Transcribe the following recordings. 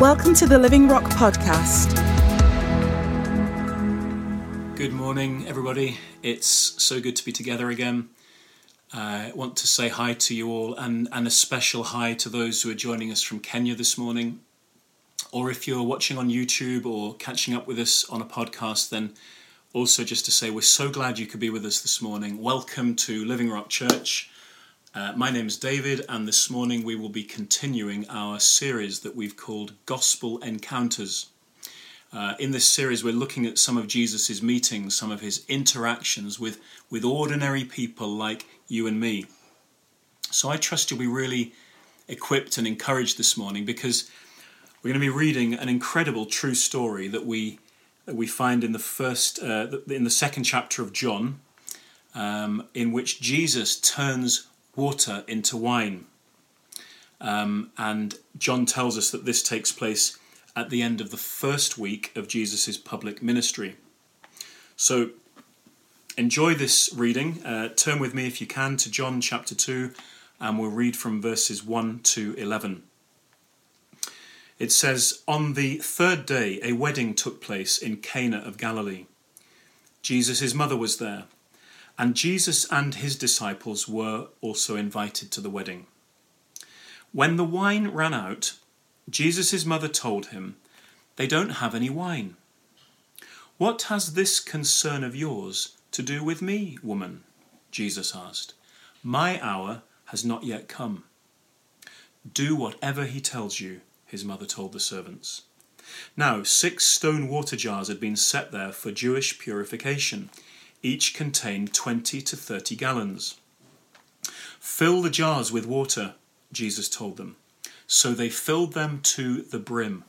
Welcome to the Living Rock Podcast. Good morning, everybody. It's so good to be together again. I want to say hi to you all and, and a special hi to those who are joining us from Kenya this morning. Or if you're watching on YouTube or catching up with us on a podcast, then also just to say we're so glad you could be with us this morning. Welcome to Living Rock Church. Uh, my name is David, and this morning we will be continuing our series that we've called Gospel Encounters. Uh, in this series, we're looking at some of Jesus' meetings, some of his interactions with, with ordinary people like you and me. So I trust you'll be really equipped and encouraged this morning because we're going to be reading an incredible true story that we that we find in the first uh, in the second chapter of John, um, in which Jesus turns water into wine. Um, and John tells us that this takes place at the end of the first week of Jesus' public ministry. So enjoy this reading. Uh, turn with me, if you can, to John chapter 2, and we'll read from verses 1 to 11. It says, On the third day, a wedding took place in Cana of Galilee. Jesus' mother was there and Jesus and his disciples were also invited to the wedding. When the wine ran out, Jesus' mother told him, They don't have any wine. What has this concern of yours to do with me, woman? Jesus asked. My hour has not yet come. Do whatever he tells you, his mother told the servants. Now, six stone water jars had been set there for Jewish purification each contained 20 to 30 gallons. Fill the jars with water, Jesus told them. So they filled them to the brim.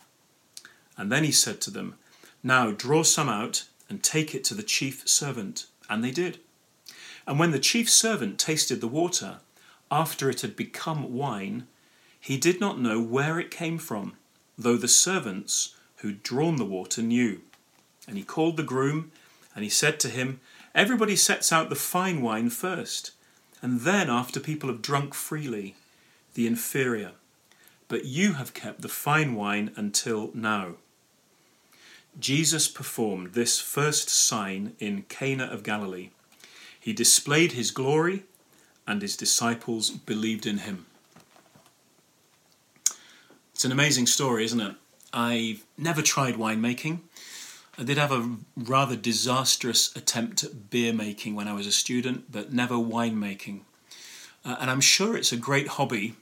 And then he said to them, Now draw some out and take it to the chief servant. And they did. And when the chief servant tasted the water, after it had become wine, he did not know where it came from, though the servants who'd drawn the water knew. And he called the groom, and he said to him, Everybody sets out the fine wine first, and then, after people have drunk freely, the inferior. But you have kept the fine wine until now. Jesus performed this first sign in Cana of Galilee. He displayed his glory, and his disciples believed in him. It's an amazing story, isn't it? I've never tried winemaking. I did have a rather disastrous attempt at beer making when I was a student, but never wine making. Uh, and I'm sure it's a great hobby,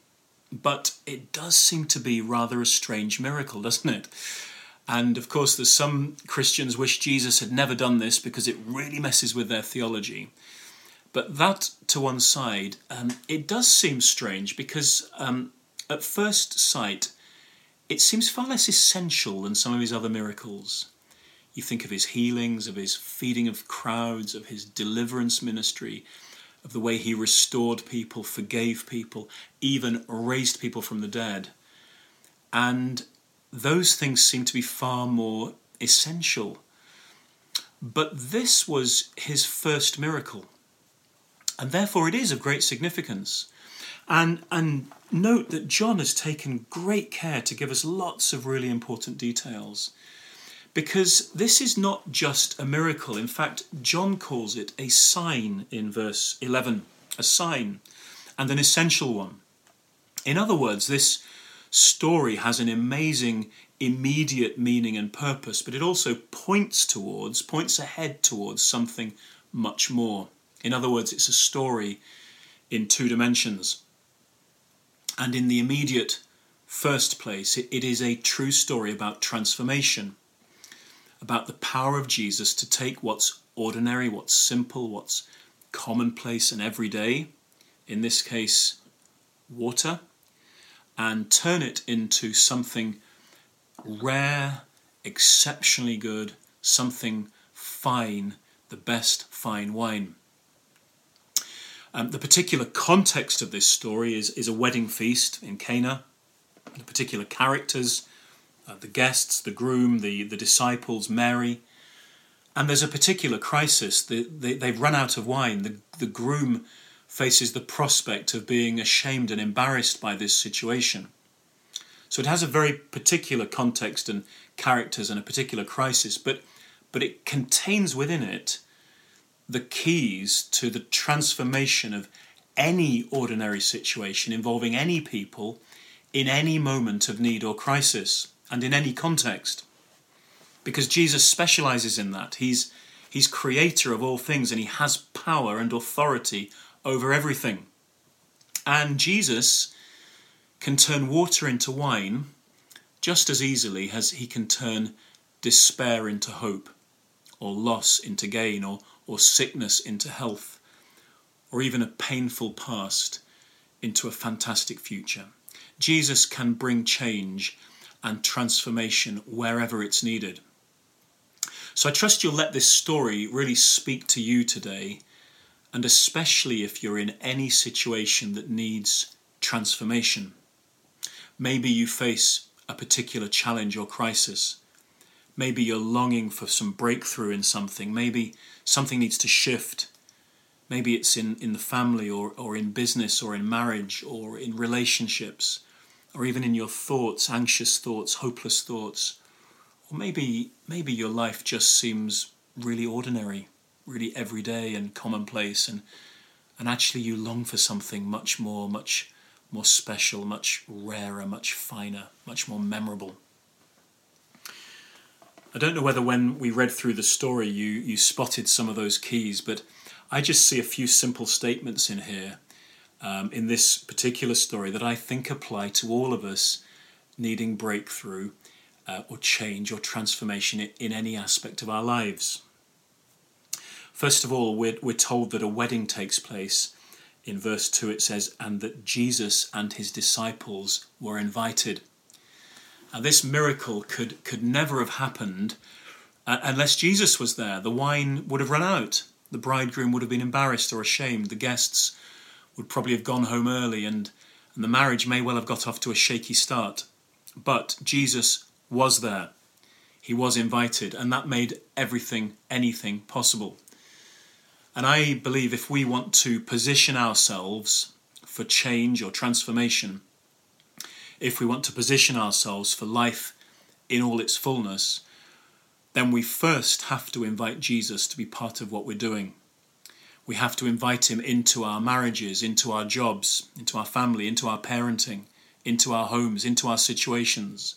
but it does seem to be rather a strange miracle, doesn't it? And of course, there's some Christians wish Jesus had never done this because it really messes with their theology. But that to one side, um, it does seem strange because um, at first sight, it seems far less essential than some of his other miracles. You think of his healings, of his feeding of crowds, of his deliverance ministry, of the way he restored people, forgave people, even raised people from the dead. And those things seem to be far more essential. But this was his first miracle. And therefore, it is of great significance. And, and note that John has taken great care to give us lots of really important details. Because this is not just a miracle. In fact, John calls it a sign in verse 11, a sign, and an essential one. In other words, this story has an amazing immediate meaning and purpose, but it also points towards, points ahead towards something much more. In other words, it's a story in two dimensions. And in the immediate first place, it, is a true story about transformation about the power of Jesus to take what's ordinary, what's simple, what's commonplace and everyday, in this case, water, and turn it into something rare, exceptionally good, something fine, the best fine wine. Um, the particular context of this story is, is a wedding feast in Cana. The particular characters uh, the guests, the groom, the, the disciples, Mary. And there's a particular crisis. The, they, they've run out of wine. The, the groom faces the prospect of being ashamed and embarrassed by this situation. So it has a very particular context and characters and a particular crisis, but but it contains within it the keys to the transformation of any ordinary situation involving any people in any moment of need or crisis and in any context. Because Jesus specializes in that. He's, he's creator of all things and he has power and authority over everything. And Jesus can turn water into wine just as easily as he can turn despair into hope, or loss into gain, or, or sickness into health, or even a painful past into a fantastic future. Jesus can bring change and transformation wherever it's needed. So I trust you'll let this story really speak to you today, and especially if you're in any situation that needs transformation. Maybe you face a particular challenge or crisis. Maybe you're longing for some breakthrough in something. Maybe something needs to shift. Maybe it's in, in the family or, or in business or in marriage or in relationships or even in your thoughts, anxious thoughts, hopeless thoughts. Or maybe maybe your life just seems really ordinary, really everyday and commonplace and and actually you long for something much more, much more special, much rarer, much finer, much more memorable. I don't know whether when we read through the story you, you spotted some of those keys, but I just see a few simple statements in here, um, in this particular story, that I think apply to all of us needing breakthrough uh, or change or transformation in, any aspect of our lives. First of all, we're, we're told that a wedding takes place in verse 2 it says, and that Jesus and his disciples were invited. Now, this miracle could, could never have happened uh, unless Jesus was there. The wine would have run out. The bridegroom would have been embarrassed or ashamed. The guests would probably have gone home early, and, and the marriage may well have got off to a shaky start. But Jesus was there. He was invited, and that made everything, anything possible. And I believe if we want to position ourselves for change or transformation, if we want to position ourselves for life in all its fullness, then we first have to invite Jesus to be part of what we're doing. We have to invite him into our marriages, into our jobs, into our family, into our parenting, into our homes, into our situations.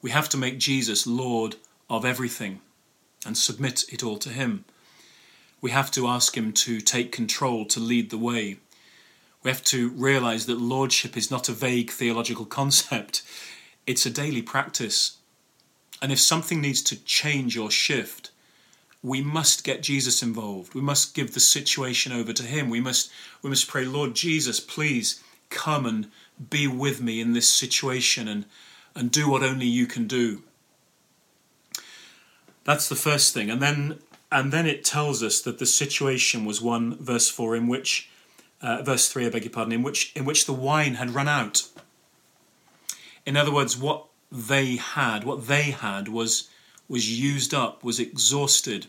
We have to make Jesus Lord of everything and submit it all to him we have to ask Him to take control, to lead the way. We have to realize that lordship is not a vague theological concept, it's a daily practice. And if something needs to change or shift, we must get Jesus involved. We must give the situation over to him. We must we must pray, Lord Jesus, please come and be with me in this situation and and do what only you can do. That's the first thing. And then and then it tells us that the situation was one, verse four, in which, uh, verse three, I beg your pardon, in which in which the wine had run out. In other words, what they had, what they had was was used up, was exhausted.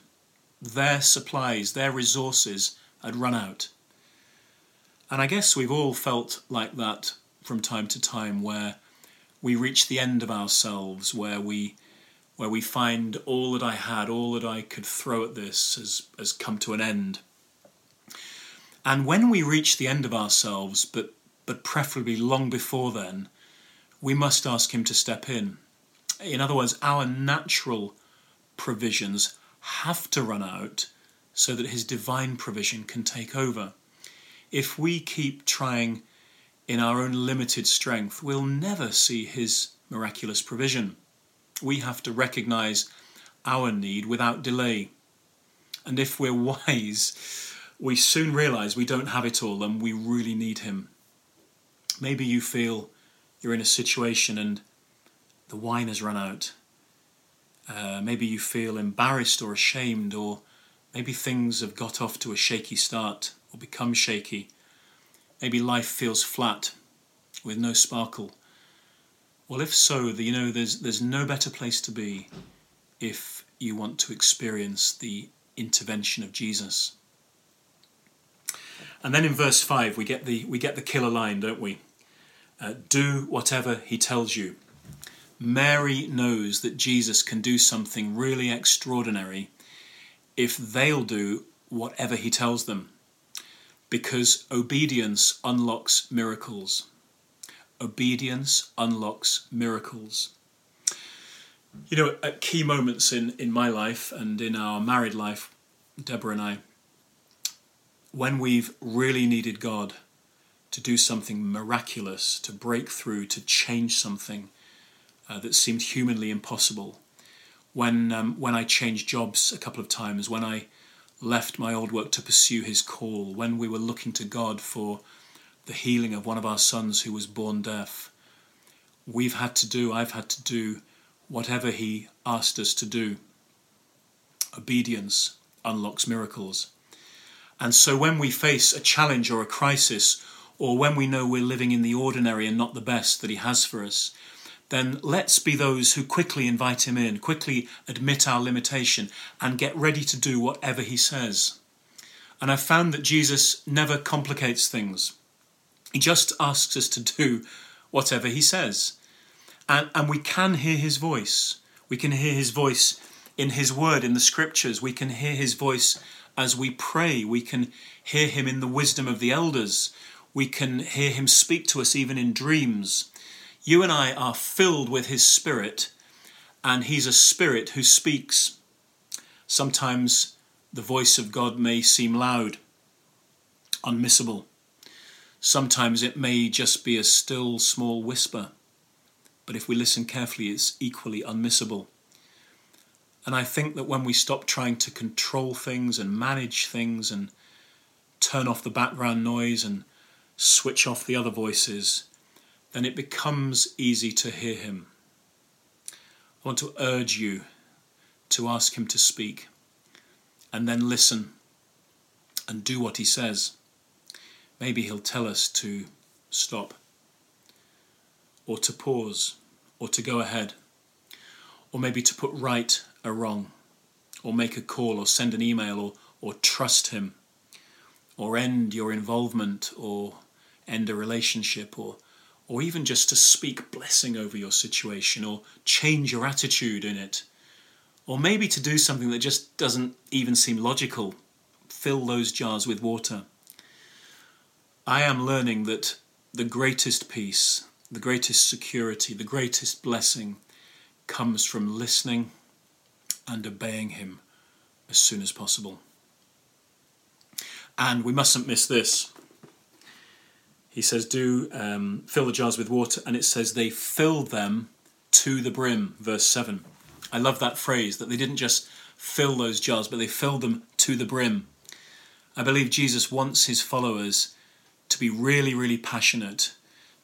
Their supplies, their resources had run out. And I guess we've all felt like that from time to time, where we reach the end of ourselves, where we where we find all that I had, all that I could throw at this has, has come to an end. And when we reach the end of ourselves, but, but preferably long before then, we must ask Him to step in. In other words, our natural provisions have to run out so that His divine provision can take over. If we keep trying in our own limited strength, we'll never see His miraculous provision we have to recognize our need without delay. And if we're wise, we soon realize we don't have it all and we really need Him. Maybe you feel you're in a situation and the wine has run out. Uh, maybe you feel embarrassed or ashamed, or maybe things have got off to a shaky start or become shaky. Maybe life feels flat with no sparkle. Well, if so, you know, there's there's no better place to be if you want to experience the intervention of Jesus. And then in verse five, we get the we get the killer line, don't we? Uh, do whatever he tells you. Mary knows that Jesus can do something really extraordinary if they'll do whatever he tells them. Because obedience unlocks miracles. Obedience unlocks miracles. You know, at key moments in, in my life and in our married life, Deborah and I, when we've really needed God to do something miraculous, to break through, to change something uh, that seemed humanly impossible, when um, when I changed jobs a couple of times, when I left my old work to pursue His call, when we were looking to God for the healing of one of our sons who was born deaf, we've had to do, I've had to do whatever He asked us to do. Obedience unlocks miracles. And so when we face a challenge or a crisis, or when we know we're living in the ordinary and not the best that He has for us, then let's be those who quickly invite him in, quickly admit our limitation, and get ready to do whatever he says. And I've found that Jesus never complicates things. He just asks us to do whatever he says. And, and we can hear his voice. We can hear his voice in his word, in the scriptures. We can hear his voice as we pray. We can hear him in the wisdom of the elders. We can hear him speak to us even in dreams. You and I are filled with His Spirit, and He's a Spirit who speaks. Sometimes the voice of God may seem loud, unmissable. Sometimes it may just be a still small whisper, but if we listen carefully, it's equally unmissable. And I think that when we stop trying to control things and manage things and turn off the background noise and switch off the other voices, then it becomes easy to hear him. I want to urge you to ask him to speak and then listen and do what he says. Maybe he'll tell us to stop or to pause or to go ahead or maybe to put right a wrong or make a call or send an email or, or trust him or end your involvement or end a relationship or or even just to speak blessing over your situation or change your attitude in it. Or maybe to do something that just doesn't even seem logical fill those jars with water. I am learning that the greatest peace, the greatest security, the greatest blessing comes from listening and obeying Him as soon as possible. And we mustn't miss this he says, Do um, fill the jars with water, and it says they filled them to the brim, verse 7. I love that phrase that they didn't just fill those jars, but they filled them to the brim. I believe Jesus wants his followers to be really, really passionate,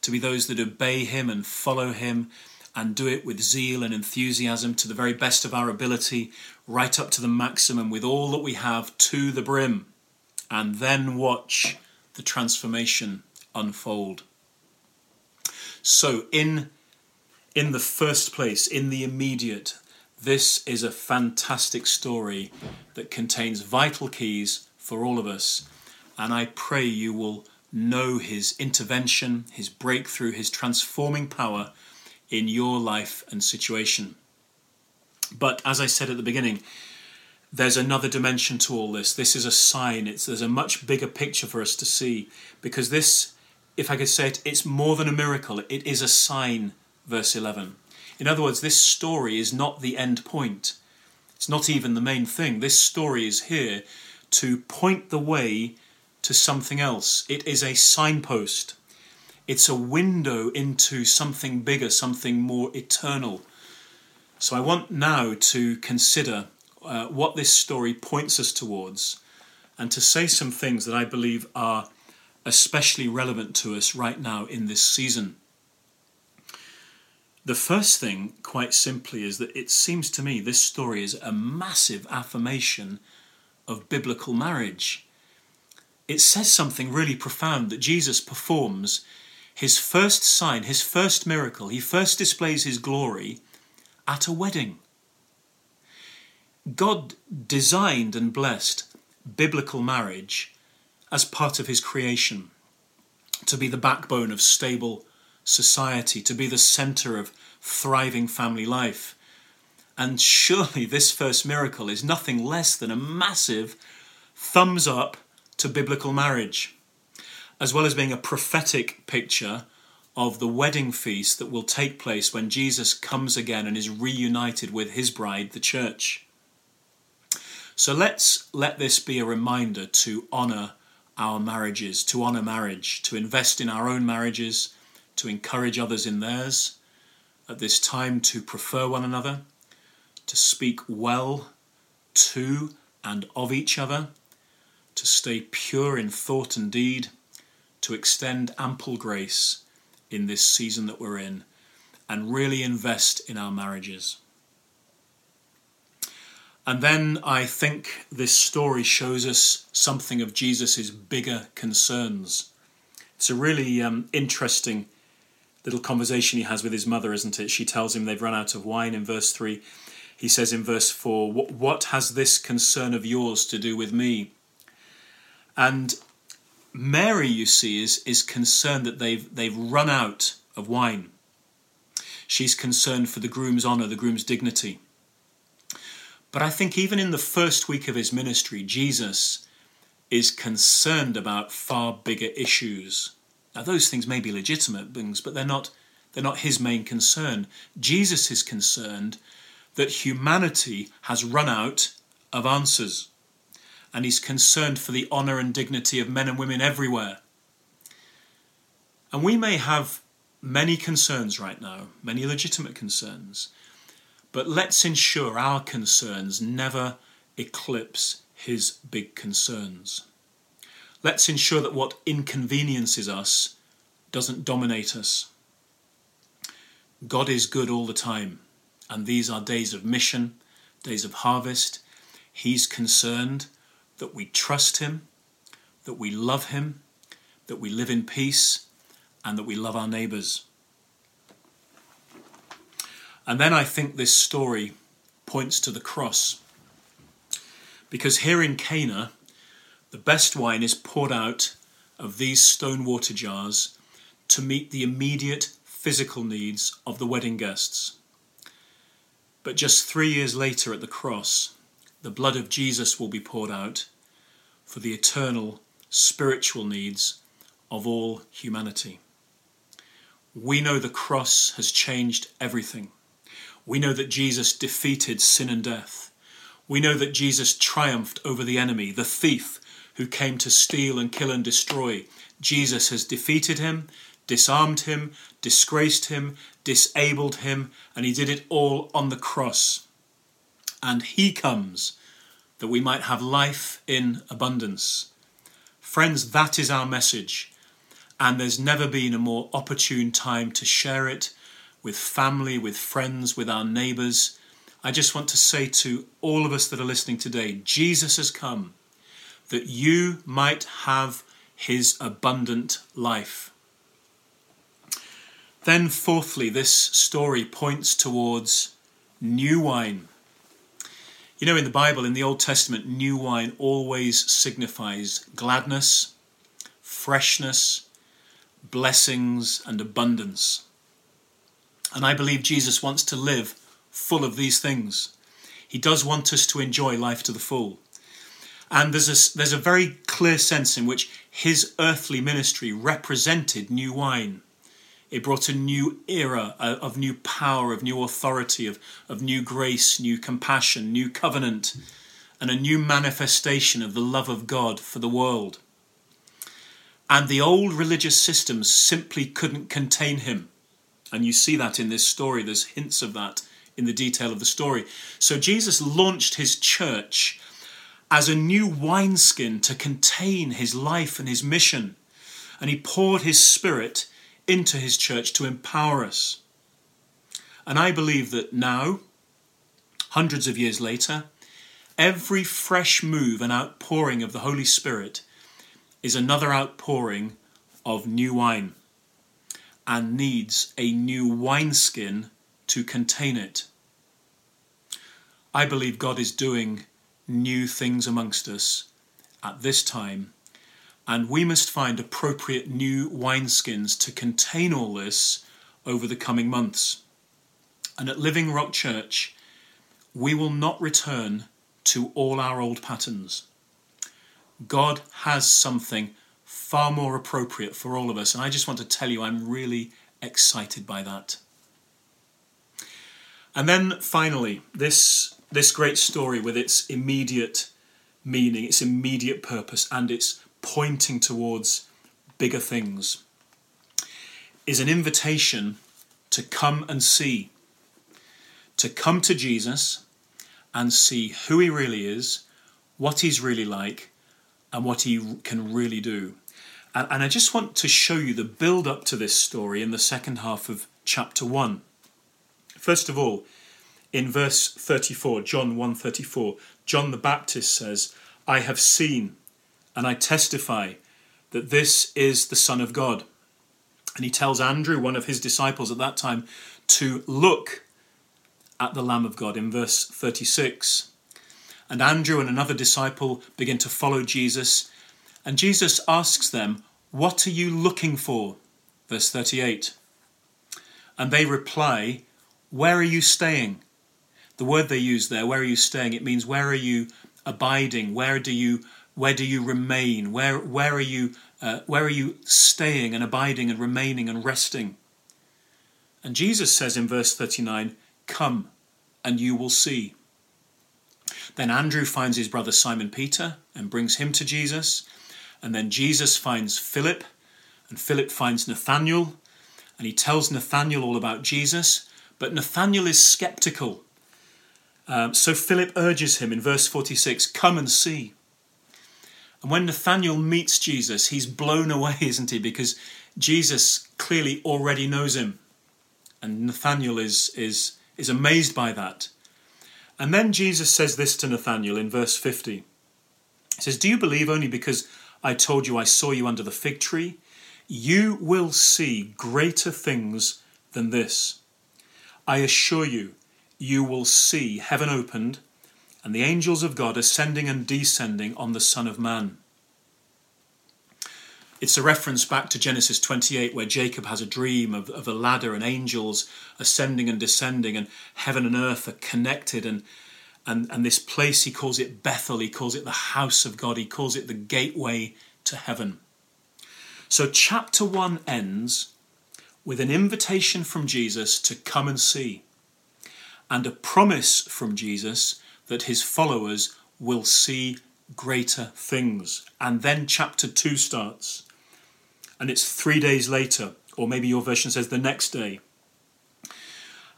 to be those that obey him and follow him and do it with zeal and enthusiasm to the very best of our ability, right up to the maximum with all that we have to the brim, and then watch the transformation unfold. So, in, in the first place, in the immediate, this is a fantastic story that contains vital keys for all of us. And I pray you will know his intervention, his breakthrough, his transforming power in your life and situation. But as I said at the beginning, there's another dimension to all this. This is a sign. It's there's a much bigger picture for us to see because this if I could say it, it's more than a miracle, it is a sign, verse 11. In other words, this story is not the end point. It's not even the main thing. This story is here to point the way to something else. It is a signpost. It's a window into something bigger, something more eternal. So I want now to consider uh, what this story points us towards and to say some things that I believe are especially relevant to us right now in this season. The first thing, quite simply, is that it seems to me this story is a massive affirmation of biblical marriage. It says something really profound that Jesus performs his first sign, his first miracle, he first displays his glory at a wedding. God designed and blessed biblical marriage as part of his creation, to be the backbone of stable society, to be the centre of thriving family life. And surely this first miracle is nothing less than a massive thumbs up to biblical marriage, as well as being a prophetic picture of the wedding feast that will take place when Jesus comes again and is reunited with his bride, the church. So let's let this be a reminder to honour our marriages, to honour marriage, to invest in our own marriages, to encourage others in theirs, at this time to prefer one another, to speak well to and of each other, to stay pure in thought and deed, to extend ample grace in this season that we're in, and really invest in our marriages. And then I think this story shows us something of Jesus' bigger concerns. It's a really um, interesting little conversation he has with his mother, isn't it? She tells him they've run out of wine in verse 3. He says in verse 4, What has this concern of yours to do with me? And Mary, you see, is, is concerned that they've, they've run out of wine. She's concerned for the groom's honour, the groom's dignity. But I think even in the first week of his ministry, Jesus is concerned about far bigger issues. Now, those things may be legitimate things, but they're not, they're not his main concern. Jesus is concerned that humanity has run out of answers and he's concerned for the honour and dignity of men and women everywhere. And we may have many concerns right now, many legitimate concerns, but let's ensure our concerns never eclipse his big concerns. Let's ensure that what inconveniences us doesn't dominate us. God is good all the time, and these are days of mission, days of harvest. He's concerned that we trust Him, that we love Him, that we live in peace, and that we love our neighbours. And then I think this story points to the cross. Because here in Cana, the best wine is poured out of these stone water jars to meet the immediate physical needs of the wedding guests. But just three years later at the cross, the blood of Jesus will be poured out for the eternal spiritual needs of all humanity. We know the cross has changed everything. We know that Jesus defeated sin and death. We know that Jesus triumphed over the enemy, the thief who came to steal and kill and destroy. Jesus has defeated him, disarmed him, disgraced him, disabled him, and he did it all on the cross. And he comes that we might have life in abundance. Friends, that is our message, and there's never been a more opportune time to share it with family, with friends, with our neighbours. I just want to say to all of us that are listening today Jesus has come that you might have his abundant life. Then, fourthly, this story points towards new wine. You know, in the Bible, in the Old Testament, new wine always signifies gladness, freshness, blessings, and abundance. And I believe Jesus wants to live full of these things. He does want us to enjoy life to the full. And there's a, there's a very clear sense in which his earthly ministry represented new wine. It brought a new era uh, of new power, of new authority, of, of new grace, new compassion, new covenant, and a new manifestation of the love of God for the world. And the old religious systems simply couldn't contain him. And you see that in this story. There's hints of that in the detail of the story. So Jesus launched his church as a new wineskin to contain his life and his mission. And he poured his spirit into his church to empower us. And I believe that now, hundreds of years later, every fresh move and outpouring of the Holy Spirit is another outpouring of new wine and needs a new wineskin to contain it. I believe God is doing new things amongst us at this time, and we must find appropriate new wineskins to contain all this over the coming months. And at Living Rock Church, we will not return to all our old patterns. God has something far more appropriate for all of us, and I just want to tell you I'm really excited by that. And then finally, this, this great story with its immediate meaning, its immediate purpose, and its pointing towards bigger things is an invitation to come and see, to come to Jesus and see who he really is, what he's really like, and what he can really do. And, and I just want to show you the build up to this story in the second half of chapter 1. First of all, in verse 34, John 1:34, John the Baptist says, "I have seen and I testify that this is the Son of God." And he tells Andrew, one of his disciples at that time, to look at the Lamb of God in verse 36. And Andrew and another disciple begin to follow Jesus, and Jesus asks them, What are you looking for? Verse 38. And they reply, Where are you staying? The word they use there, where are you staying? It means where are you abiding? Where do you where do you remain? Where where are you uh, where are you staying and abiding and remaining and resting? And Jesus says in verse 39, Come and you will see. Then Andrew finds his brother Simon Peter and brings him to Jesus. And then Jesus finds Philip, and Philip finds Nathanael, and he tells Nathanael all about Jesus. But Nathanael is skeptical. Um, so Philip urges him in verse 46 Come and see. And when Nathanael meets Jesus, he's blown away, isn't he? Because Jesus clearly already knows him. And Nathanael is, is, is amazed by that. And then Jesus says this to Nathanael in verse 50. He says, Do you believe only because I told you I saw you under the fig tree? You will see greater things than this. I assure you, you will see heaven opened and the angels of God ascending and descending on the Son of Man. It's a reference back to Genesis 28, where Jacob has a dream of, of a ladder and angels ascending and descending, and heaven and earth are connected. And, and, and this place, he calls it Bethel, he calls it the house of God, he calls it the gateway to heaven. So, chapter 1 ends with an invitation from Jesus to come and see, and a promise from Jesus that his followers will see greater things. And then chapter 2 starts and it's three days later, or maybe your version says the next day.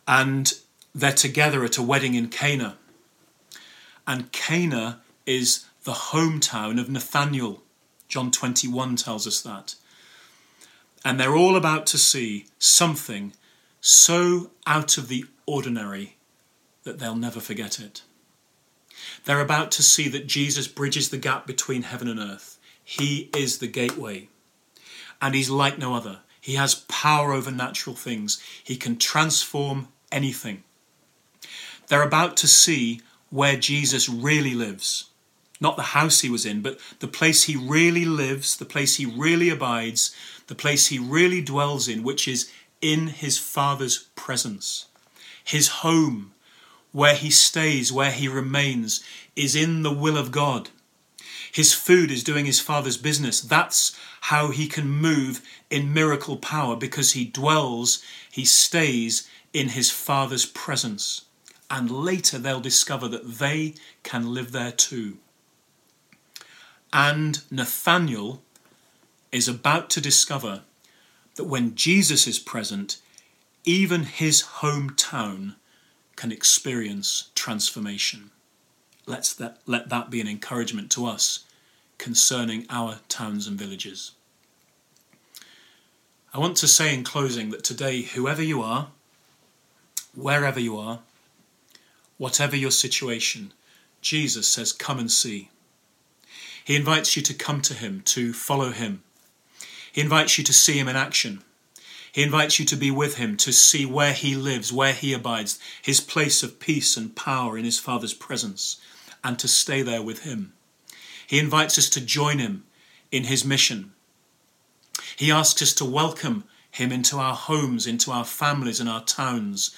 And they're together at a wedding in Cana. And Cana is the hometown of Nathanael. John 21 tells us that. And they're all about to see something so out of the ordinary that they'll never forget it. They're about to see that Jesus bridges the gap between heaven and earth. He is the gateway and he's like no other. He has power over natural things, he can transform anything. They're about to see where Jesus really lives. Not the house he was in, but the place he really lives, the place he really abides, the place he really dwells in, which is in his Father's presence. His home, where he stays, where he remains, is in the will of God. His food is doing his Father's business. That's how he can move in miracle power because he dwells, he stays in his Father's presence. And later they'll discover that they can live there too. And Nathanael is about to discover that when Jesus is present, even his hometown can experience transformation let's that, let that be an encouragement to us concerning our towns and villages. I want to say in closing that today, whoever you are, wherever you are, whatever your situation, Jesus says, Come and see. He invites you to come to Him, to follow Him. He invites you to see Him in action. He invites you to be with Him, to see where He lives, where He abides, His place of peace and power in His Father's presence and to stay there with Him. He invites us to join Him in his mission. He asks us to welcome him into our homes, into our families and our towns,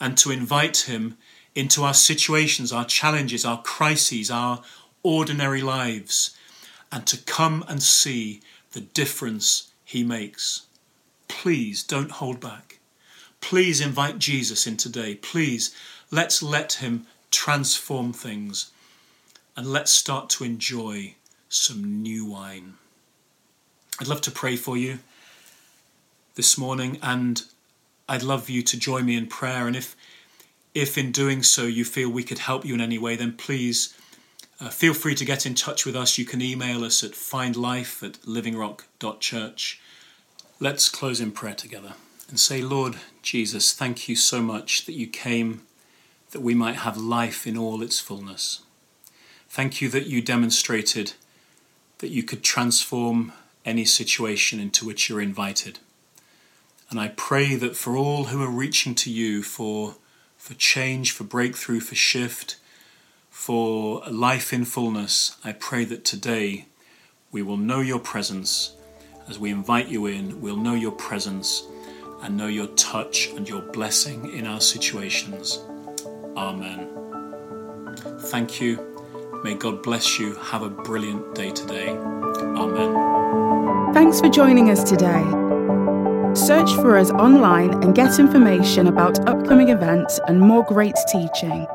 and to invite him into our situations, our challenges, our crises, our ordinary lives, and to come and see the difference he makes. Please don't hold back. Please invite Jesus in today. Please let's let him transform things and let's start to enjoy some new wine. I'd love to pray for you this morning and I'd love you to join me in prayer and if if in doing so you feel we could help you in any way then please uh, feel free to get in touch with us. You can email us at findlife at livingrock.church. Let's close in prayer together and say, Lord Jesus, thank you so much that you came that we might have life in all its fullness. Thank you that you demonstrated that you could transform any situation into which you're invited. And I pray that for all who are reaching to you for, for change, for breakthrough, for shift, for life in fullness, I pray that today we will know your presence. As we invite you in, we'll know your presence and know your touch and your blessing in our situations. Amen. Thank you. May God bless you. Have a brilliant day today. Amen. Thanks for joining us today. Search for us online and get information about upcoming events and more great teaching.